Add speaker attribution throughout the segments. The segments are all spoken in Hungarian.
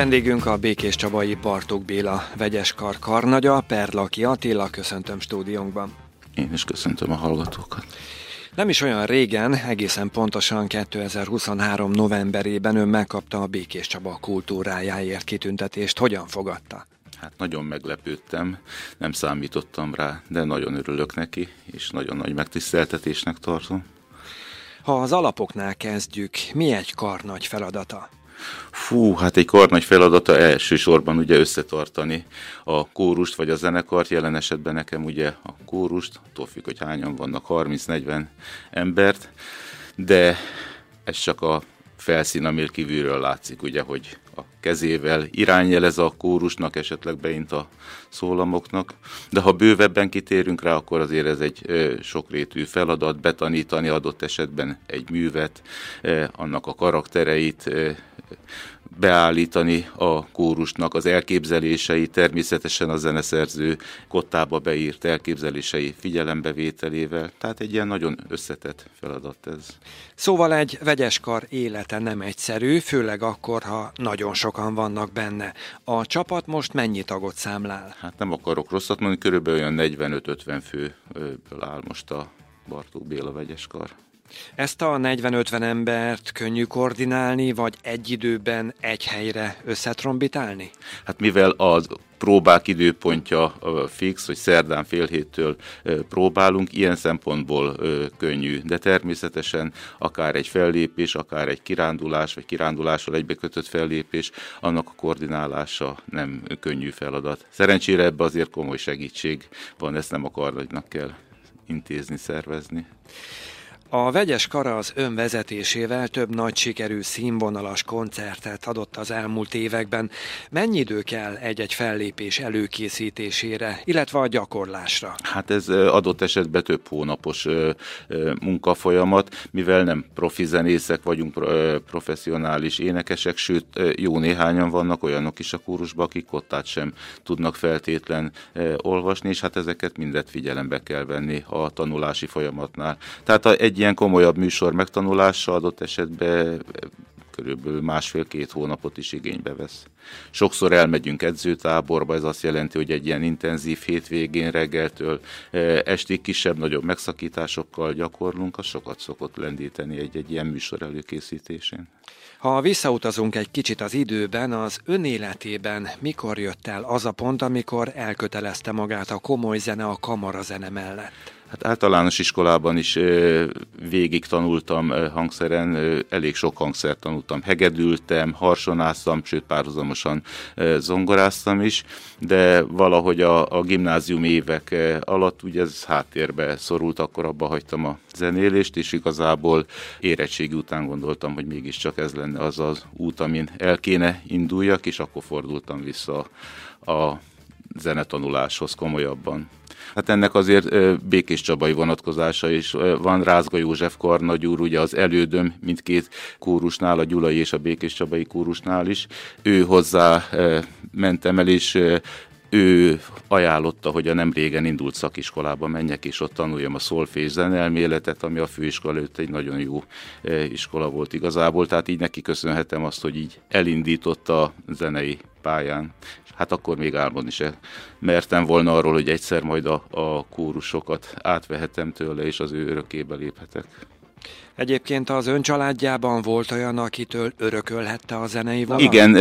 Speaker 1: Vendégünk a Békés Csabai Bartók Béla vegyeskar karnagya, Perlaki Attila, köszöntöm stúdiónkban.
Speaker 2: Én is köszöntöm a hallgatókat.
Speaker 1: Nem is olyan régen, egészen pontosan 2023 novemberében ön megkapta a Békés Csaba kultúrájáért kitüntetést. Hogyan fogadta?
Speaker 2: Hát nagyon meglepődtem, nem számítottam rá, de nagyon örülök neki, és nagyon nagy megtiszteltetésnek tartom.
Speaker 1: Ha az alapoknál kezdjük, mi egy kar nagy feladata?
Speaker 2: Fú, hát egy kar nagy feladata elsősorban ugye összetartani a kórust vagy a zenekart, jelen esetben nekem ugye a kórust, attól függ, hogy hányan vannak, 30-40 embert, de ez csak a felszín, ami kívülről látszik, ugye, hogy a kezével irányjelez a kórusnak, esetleg beint a szólamoknak. De ha bővebben kitérünk rá, akkor azért ez egy sokrétű feladat, betanítani adott esetben egy művet, annak a karaktereit, beállítani a kórusnak az elképzelései, természetesen a zeneszerző kottába beírt elképzelései figyelembevételével. Tehát egy ilyen nagyon összetett feladat ez.
Speaker 1: Szóval egy vegyeskar élete nem egyszerű, főleg akkor, ha nagyon sokan vannak benne. A csapat most mennyi tagot számlál?
Speaker 2: Hát nem akarok rosszat mondani, körülbelül olyan 45-50 főből áll most a Bartók Béla vegyeskar.
Speaker 1: Ezt a 40-50 embert könnyű koordinálni, vagy egy időben egy helyre összetrombitálni?
Speaker 2: Hát mivel az próbák időpontja fix, hogy szerdán fél héttől próbálunk, ilyen szempontból könnyű, de természetesen akár egy fellépés, akár egy kirándulás, vagy kirándulással egybekötött fellépés, annak a koordinálása nem könnyű feladat. Szerencsére ebbe azért komoly segítség van, ezt nem a karnagynak kell intézni, szervezni.
Speaker 1: A vegyes kara az önvezetésével több nagy sikerű színvonalas koncertet adott az elmúlt években. Mennyi idő kell egy-egy fellépés előkészítésére, illetve a gyakorlásra?
Speaker 2: Hát ez adott esetben több hónapos munkafolyamat, mivel nem profi zenészek vagyunk, professzionális énekesek, sőt jó néhányan vannak olyanok is a kórusban, akik kottát sem tudnak feltétlen olvasni, és hát ezeket mindet figyelembe kell venni a tanulási folyamatnál. Tehát egy ilyen komolyabb műsor megtanulása adott esetben körülbelül másfél-két hónapot is igénybe vesz. Sokszor elmegyünk edzőtáborba, ez azt jelenti, hogy egy ilyen intenzív hétvégén reggeltől eh, estig kisebb-nagyobb megszakításokkal gyakorlunk, az sokat szokott lendíteni egy-egy ilyen műsor előkészítésén.
Speaker 1: Ha visszautazunk egy kicsit az időben, az önéletében mikor jött el az a pont, amikor elkötelezte magát a komoly zene a kamarazene mellett?
Speaker 2: Hát általános iskolában is végig tanultam hangszeren, elég sok hangszert tanultam. Hegedültem, harsonáztam, sőt párhuzamosan zongoráztam is, de valahogy a, a gimnázium évek alatt ugye ez háttérbe szorult, akkor abba hagytam a zenélést, és igazából érettségi után gondoltam, hogy mégiscsak ez lenne az az út, amin el kéne induljak, és akkor fordultam vissza a zenetanuláshoz komolyabban. Hát ennek azért Békés Csabai vonatkozása is van. Rázga József Karnagy úr, ugye az elődöm mindkét kórusnál, a Gyulai és a Békés Csabai kórusnál is. Ő hozzá mentem el, és ő ajánlotta, hogy a nem régen indult szakiskolába menjek, és ott tanuljam a szolfés zenelméletet, ami a főiskola előtt egy nagyon jó iskola volt igazából, tehát így neki köszönhetem azt, hogy így elindította a zenei pályán hát akkor még álmodni se mertem volna arról, hogy egyszer majd a, a kórusokat átvehetem tőle, és az ő örökébe léphetek.
Speaker 1: Egyébként az ön családjában volt olyan, akitől örökölhette a zenei valamit?
Speaker 2: Igen,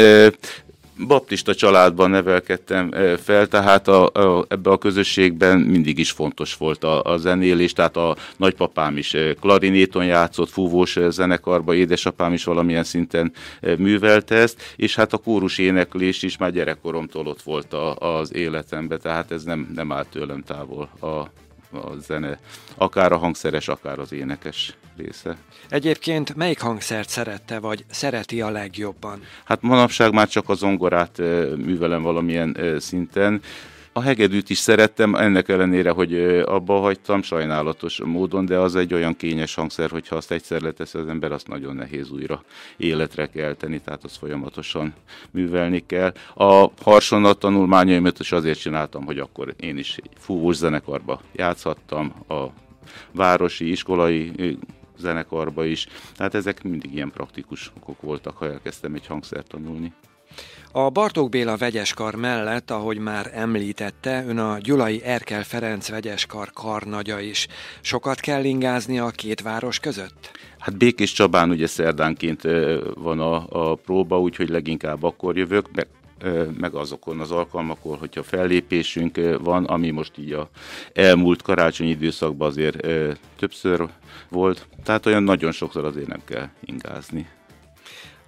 Speaker 2: baptista családban nevelkedtem fel, tehát a, a, ebbe a közösségben mindig is fontos volt a, a zenélés, tehát a nagypapám is klarinéton játszott, fúvós zenekarba, édesapám is valamilyen szinten művelte ezt, és hát a kórus éneklés is már gyerekkoromtól ott volt a, az életemben, tehát ez nem, nem állt tőlem távol a a zene, akár a hangszeres, akár az énekes része.
Speaker 1: Egyébként melyik hangszert szerette, vagy szereti a legjobban?
Speaker 2: Hát manapság már csak a zongorát művelem valamilyen szinten. A hegedűt is szerettem, ennek ellenére, hogy abba hagytam sajnálatos módon, de az egy olyan kényes hangszer, hogyha azt egyszer letesz az ember, azt nagyon nehéz újra életre kelteni, tehát azt folyamatosan művelni kell. A harsonat tanulmányaimat is azért csináltam, hogy akkor én is fúvós zenekarba játszhattam, a városi, iskolai zenekarba is. Tehát ezek mindig ilyen praktikus okok voltak, ha elkezdtem egy hangszert tanulni.
Speaker 1: A Bartók Béla vegyeskar mellett, ahogy már említette, ön a Gyulai Erkel Ferenc vegyeskar karnagya is. Sokat kell ingázni a két város között?
Speaker 2: Hát Békés Csabán ugye szerdánként van a, a próba, úgyhogy leginkább akkor jövök, meg, meg azokon az alkalmakon, hogyha fellépésünk van, ami most így a elmúlt karácsonyi időszakban azért többször volt, tehát olyan nagyon sokszor azért nem kell ingázni.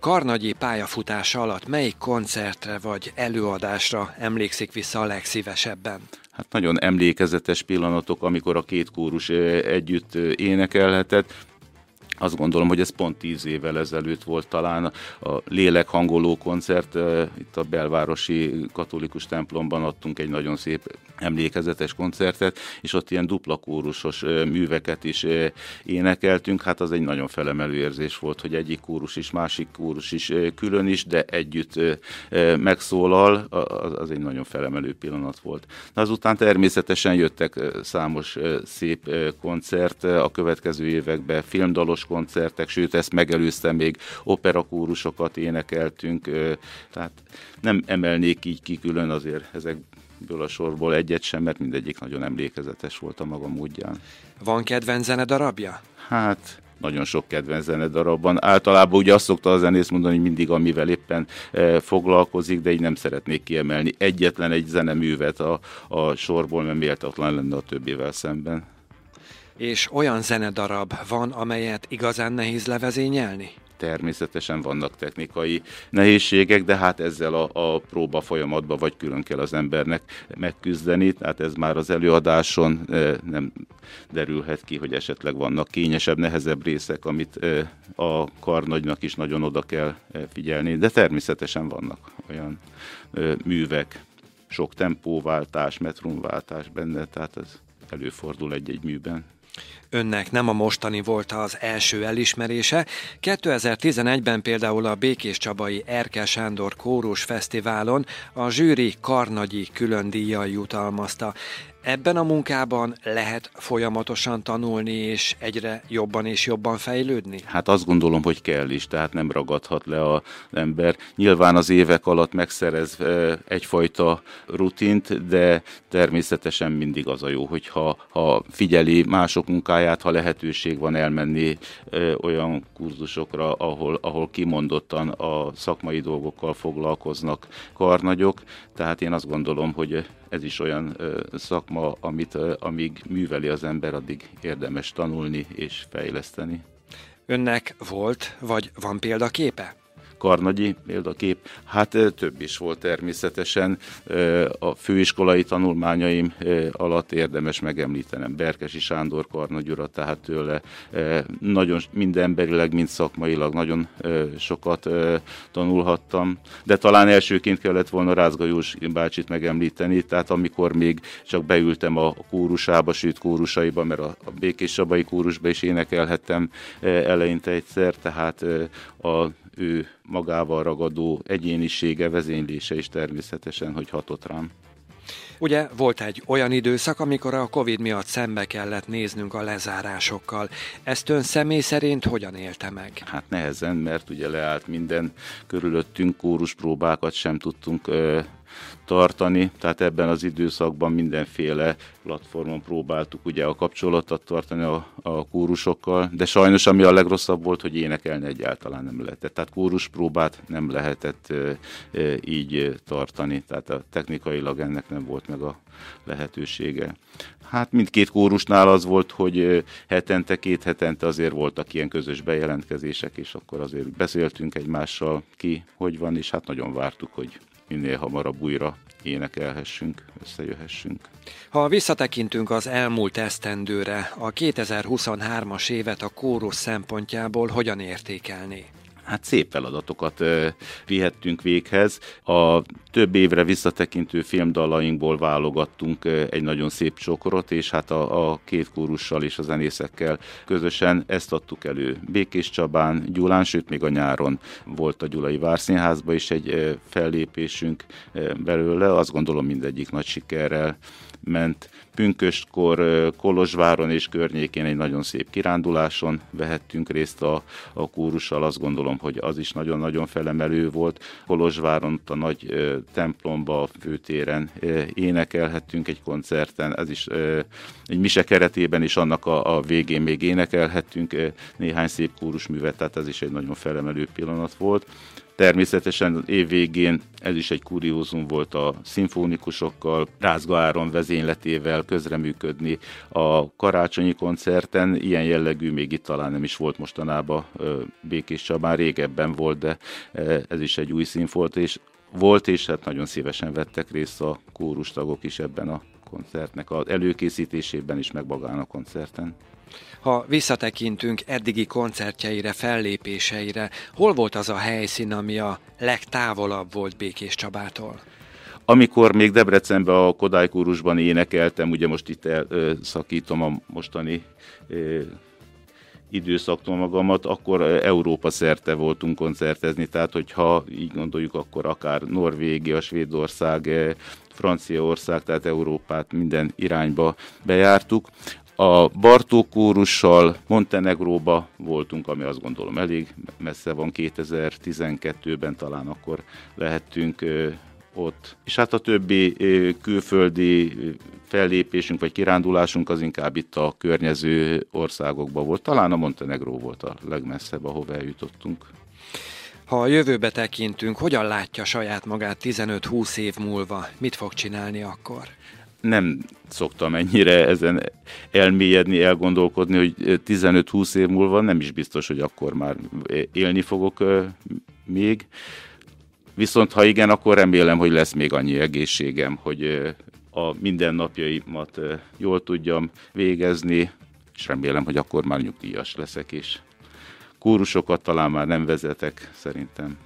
Speaker 1: Karnagyi pályafutása alatt melyik koncertre vagy előadásra emlékszik vissza a legszívesebben?
Speaker 2: Hát nagyon emlékezetes pillanatok, amikor a két kórus együtt énekelhetett. Azt gondolom, hogy ez pont tíz évvel ezelőtt volt talán a lélekhangoló koncert. Itt a belvárosi katolikus templomban adtunk egy nagyon szép emlékezetes koncertet, és ott ilyen dupla kórusos műveket is énekeltünk. Hát az egy nagyon felemelő érzés volt, hogy egyik kórus is, másik kórus is külön is, de együtt megszólal, az egy nagyon felemelő pillanat volt. De azután természetesen jöttek számos szép koncert a következő években, filmdalos koncertek, sőt ezt megelőzte még operakórusokat énekeltünk, tehát nem emelnék így ki külön azért ezekből a sorból egyet sem, mert mindegyik nagyon emlékezetes volt a maga módján.
Speaker 1: Van kedvenc zenedarabja?
Speaker 2: Hát nagyon sok kedvenc zenedarabban. Általában ugye azt szokta a zenész mondani, hogy mindig amivel éppen e, foglalkozik, de így nem szeretnék kiemelni egyetlen egy zeneművet a, a sorból, mert méltatlan lenne a többével szemben.
Speaker 1: És olyan zenedarab van, amelyet igazán nehéz levezényelni?
Speaker 2: Természetesen vannak technikai nehézségek, de hát ezzel a, a próba folyamatban vagy külön kell az embernek megküzdeni, tehát ez már az előadáson e, nem derülhet ki, hogy esetleg vannak kényesebb, nehezebb részek, amit e, a karnagynak is nagyon oda kell e, figyelni, de természetesen vannak olyan művek, sok tempóváltás, metrumváltás benne, tehát ez előfordul egy-egy műben.
Speaker 1: Önnek nem a mostani volt az első elismerése. 2011-ben például a Békés Csabai Erkel Sándor Kórus Fesztiválon a zsűri Karnagyi külön díjjal jutalmazta. Ebben a munkában lehet folyamatosan tanulni, és egyre jobban és jobban fejlődni?
Speaker 2: Hát azt gondolom, hogy kell is, tehát nem ragadhat le az ember. Nyilván az évek alatt megszerez egyfajta rutint, de természetesen mindig az a jó, hogyha ha figyeli mások munkáját, ha lehetőség van elmenni olyan kurzusokra, ahol, ahol kimondottan a szakmai dolgokkal foglalkoznak karnagyok. Tehát én azt gondolom, hogy ez is olyan szakma, amit amíg műveli az ember, addig érdemes tanulni és fejleszteni.
Speaker 1: Önnek volt, vagy van példaképe?
Speaker 2: Karnagyi példakép, hát több is volt természetesen. A főiskolai tanulmányaim alatt érdemes megemlítenem Berkesi Sándor Karnagyura, tehát tőle nagyon mind emberileg, mind szakmailag nagyon sokat tanulhattam, de talán elsőként kellett volna Rázga Jós bácsit megemlíteni, tehát amikor még csak beültem a kórusába, sőt kórusaiba, mert a Békés Sabai kórusba is énekelhettem eleinte egyszer, tehát a ő magával ragadó egyénisége, vezénylése is természetesen, hogy hatott rám.
Speaker 1: Ugye volt egy olyan időszak, amikor a Covid miatt szembe kellett néznünk a lezárásokkal. Ezt ön személy szerint hogyan élte meg?
Speaker 2: Hát nehezen, mert ugye leállt minden körülöttünk, kóruspróbákat sem tudtunk ö, tartani, tehát ebben az időszakban mindenféle platformon próbáltuk ugye a kapcsolatot tartani a, a kórusokkal, de sajnos ami a legrosszabb volt, hogy énekelni egyáltalán nem lehetett. Tehát kóruspróbát nem lehetett e, e, így tartani, tehát a technikailag ennek nem volt meg a lehetősége. Hát mindkét kórusnál az volt, hogy hetente, két hetente azért voltak ilyen közös bejelentkezések, és akkor azért beszéltünk egymással ki, hogy van, és hát nagyon vártuk, hogy minél hamarabb újra énekelhessünk, összejöhessünk.
Speaker 1: Ha visszatekintünk az elmúlt esztendőre, a 2023-as évet a kórus szempontjából hogyan értékelné?
Speaker 2: Hát szép feladatokat vihettünk véghez. A több évre visszatekintő filmdalainkból válogattunk egy nagyon szép csokorot, és hát a, a két kórussal és a zenészekkel közösen ezt adtuk elő. Békés Csabán, Gyulán, sőt még a nyáron volt a Gyulai Várszínházban is egy fellépésünk belőle, azt gondolom mindegyik nagy sikerrel ment Pünköstkor, Kolozsváron és környékén egy nagyon szép kiránduláson vehettünk részt a, a kórussal. Azt gondolom, hogy az is nagyon-nagyon felemelő volt. Kolozsváron a nagy templomba, a főtéren énekelhettünk egy koncerten. Ez is egy mise keretében is annak a, a végén még énekelhettünk néhány szép kórusművet, tehát ez is egy nagyon felemelő pillanat volt. Természetesen év végén ez is egy kuriózum volt a szimfonikusokkal, Rázga Áron vezényletével közreműködni a karácsonyi koncerten. Ilyen jellegű még itt talán nem is volt mostanában Békés Csabán, régebben volt, de ez is egy új színfolt, és volt, és hát nagyon szívesen vettek részt a kórustagok is ebben a koncertnek az előkészítésében is, meg magán a koncerten.
Speaker 1: Ha visszatekintünk eddigi koncertjeire, fellépéseire, hol volt az a helyszín, ami a legtávolabb volt Békés Csabától?
Speaker 2: Amikor még Debrecenben a Kodály kórusban énekeltem, ugye most itt szakítom a mostani időszaktól magamat, akkor Európa szerte voltunk koncertezni, tehát hogyha így gondoljuk, akkor akár Norvégia, Svédország, Franciaország, tehát Európát minden irányba bejártuk. A Bartók kórussal Montenegróba voltunk, ami azt gondolom elég messze van, 2012-ben talán akkor lehettünk ott. És hát a többi külföldi fellépésünk vagy kirándulásunk az inkább itt a környező országokban volt. Talán a Montenegró volt a legmesszebb, ahova eljutottunk.
Speaker 1: Ha a jövőbe tekintünk, hogyan látja saját magát 15-20 év múlva? Mit fog csinálni akkor?
Speaker 2: Nem szoktam ennyire ezen elmélyedni, elgondolkodni, hogy 15-20 év múlva nem is biztos, hogy akkor már élni fogok még. Viszont ha igen, akkor remélem, hogy lesz még annyi egészségem, hogy a mindennapjaimat jól tudjam végezni, és remélem, hogy akkor már nyugdíjas leszek, és kórusokat talán már nem vezetek, szerintem.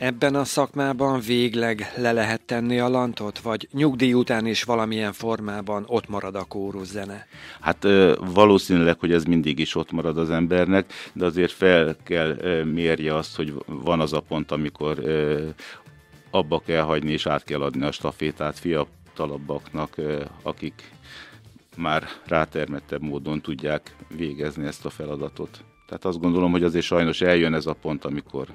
Speaker 1: Ebben a szakmában végleg le lehet tenni a lantot, vagy nyugdíj után is valamilyen formában ott marad a zene?
Speaker 2: Hát valószínűleg, hogy ez mindig is ott marad az embernek, de azért fel kell mérje azt, hogy van az a pont, amikor abba kell hagyni és át kell adni a stafétát fiatalabbaknak, akik már rátermettebb módon tudják végezni ezt a feladatot. Tehát azt gondolom, hogy azért sajnos eljön ez a pont, amikor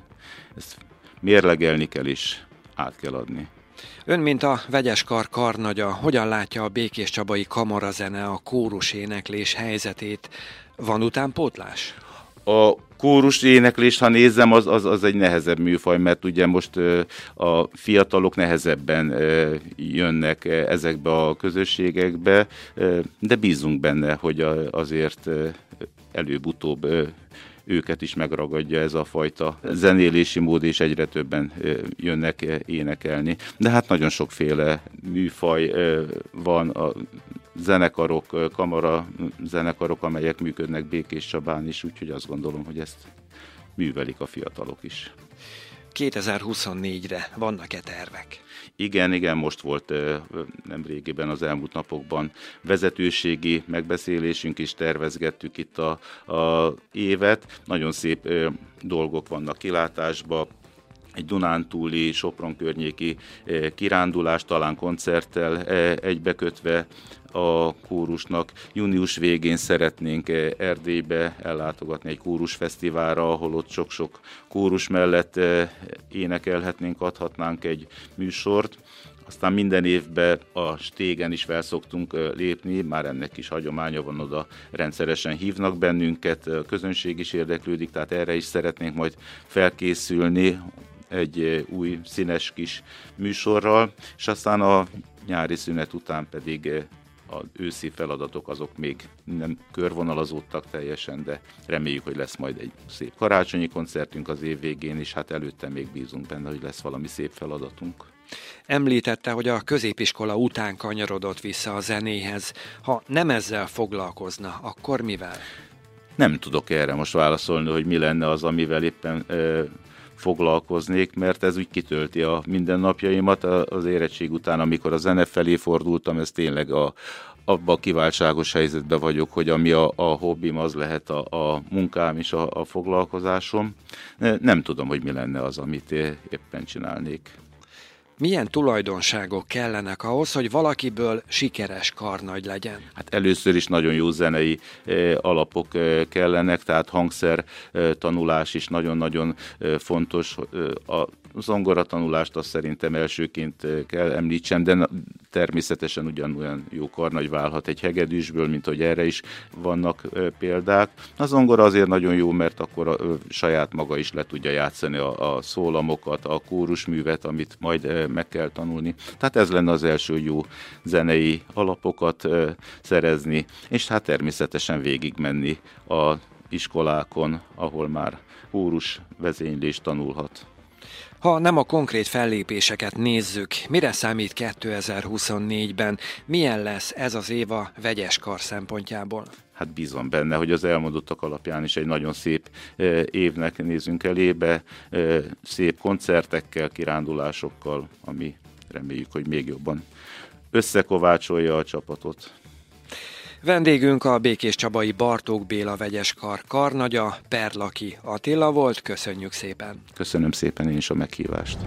Speaker 2: ezt mérlegelni kell is át kell adni.
Speaker 1: Ön, mint a vegyes kar karnagya, hogyan látja a Békés Csabai kamarazene, a kórus éneklés helyzetét? Van utánpótlás?
Speaker 2: A kórus éneklést, ha nézem, az, az, az egy nehezebb műfaj, mert ugye most a fiatalok nehezebben jönnek ezekbe a közösségekbe, de bízunk benne, hogy azért előbb-utóbb őket is megragadja ez a fajta zenélési mód, és egyre többen jönnek énekelni. De hát nagyon sokféle műfaj van, a zenekarok, kamara zenekarok, amelyek működnek Békés Csabán is, úgyhogy azt gondolom, hogy ezt művelik a fiatalok is.
Speaker 1: 2024-re vannak-e tervek?
Speaker 2: Igen, igen, most volt nem régiben az elmúlt napokban vezetőségi megbeszélésünk is, tervezgettük itt a, a évet. Nagyon szép dolgok vannak kilátásba, egy Dunántúli, Sopron környéki kirándulás, talán koncerttel egybekötve a kórusnak. Június végén szeretnénk eh, Erdélybe ellátogatni egy kórusfesztiválra, ahol ott sok-sok kórus mellett eh, énekelhetnénk, adhatnánk egy műsort. Aztán minden évben a stégen is felszoktunk eh, lépni, már ennek is hagyománya van oda, rendszeresen hívnak bennünket, a közönség is érdeklődik, tehát erre is szeretnénk majd felkészülni egy új színes kis műsorral, és aztán a nyári szünet után pedig az őszi feladatok azok még nem körvonalazódtak teljesen, de reméljük, hogy lesz majd egy szép karácsonyi koncertünk az év végén, és hát előtte még bízunk benne, hogy lesz valami szép feladatunk.
Speaker 1: Említette, hogy a középiskola után kanyarodott vissza a zenéhez. Ha nem ezzel foglalkozna, akkor mivel?
Speaker 2: Nem tudok erre most válaszolni, hogy mi lenne az, amivel éppen ö, foglalkoznék, mert ez úgy kitölti a mindennapjaimat az érettség után, amikor a zene felé fordultam, ez tényleg a, abba a kiváltságos helyzetben vagyok, hogy ami a, a hobbim, az lehet a, a munkám és a, a foglalkozásom. Nem tudom, hogy mi lenne az, amit éppen csinálnék.
Speaker 1: Milyen tulajdonságok kellenek ahhoz, hogy valakiből sikeres karnagy legyen?
Speaker 2: Hát először is nagyon jó zenei alapok kellenek, tehát hangszer tanulás is nagyon-nagyon fontos. A zongora tanulást azt szerintem elsőként kell említsem, de természetesen ugyanolyan jó karnagy válhat egy hegedűsből, mint hogy erre is vannak példák. A zongora azért nagyon jó, mert akkor a, saját maga is le tudja játszani a, a szólamokat, a kórusművet, amit majd meg kell tanulni. Tehát ez lenne az első jó zenei alapokat szerezni, és hát természetesen végigmenni a iskolákon, ahol már kórus vezénylést tanulhat.
Speaker 1: Ha nem a konkrét fellépéseket nézzük, mire számít 2024-ben? Milyen lesz ez az év a vegyes kar szempontjából?
Speaker 2: Hát bízom benne, hogy az elmondottak alapján is egy nagyon szép évnek nézünk elébe, szép koncertekkel, kirándulásokkal, ami reméljük, hogy még jobban összekovácsolja a csapatot.
Speaker 1: Vendégünk a Békés Csabai Bartók Béla vegyeskar karnagya, Perlaki Attila volt. Köszönjük szépen!
Speaker 2: Köszönöm szépen én is a meghívást!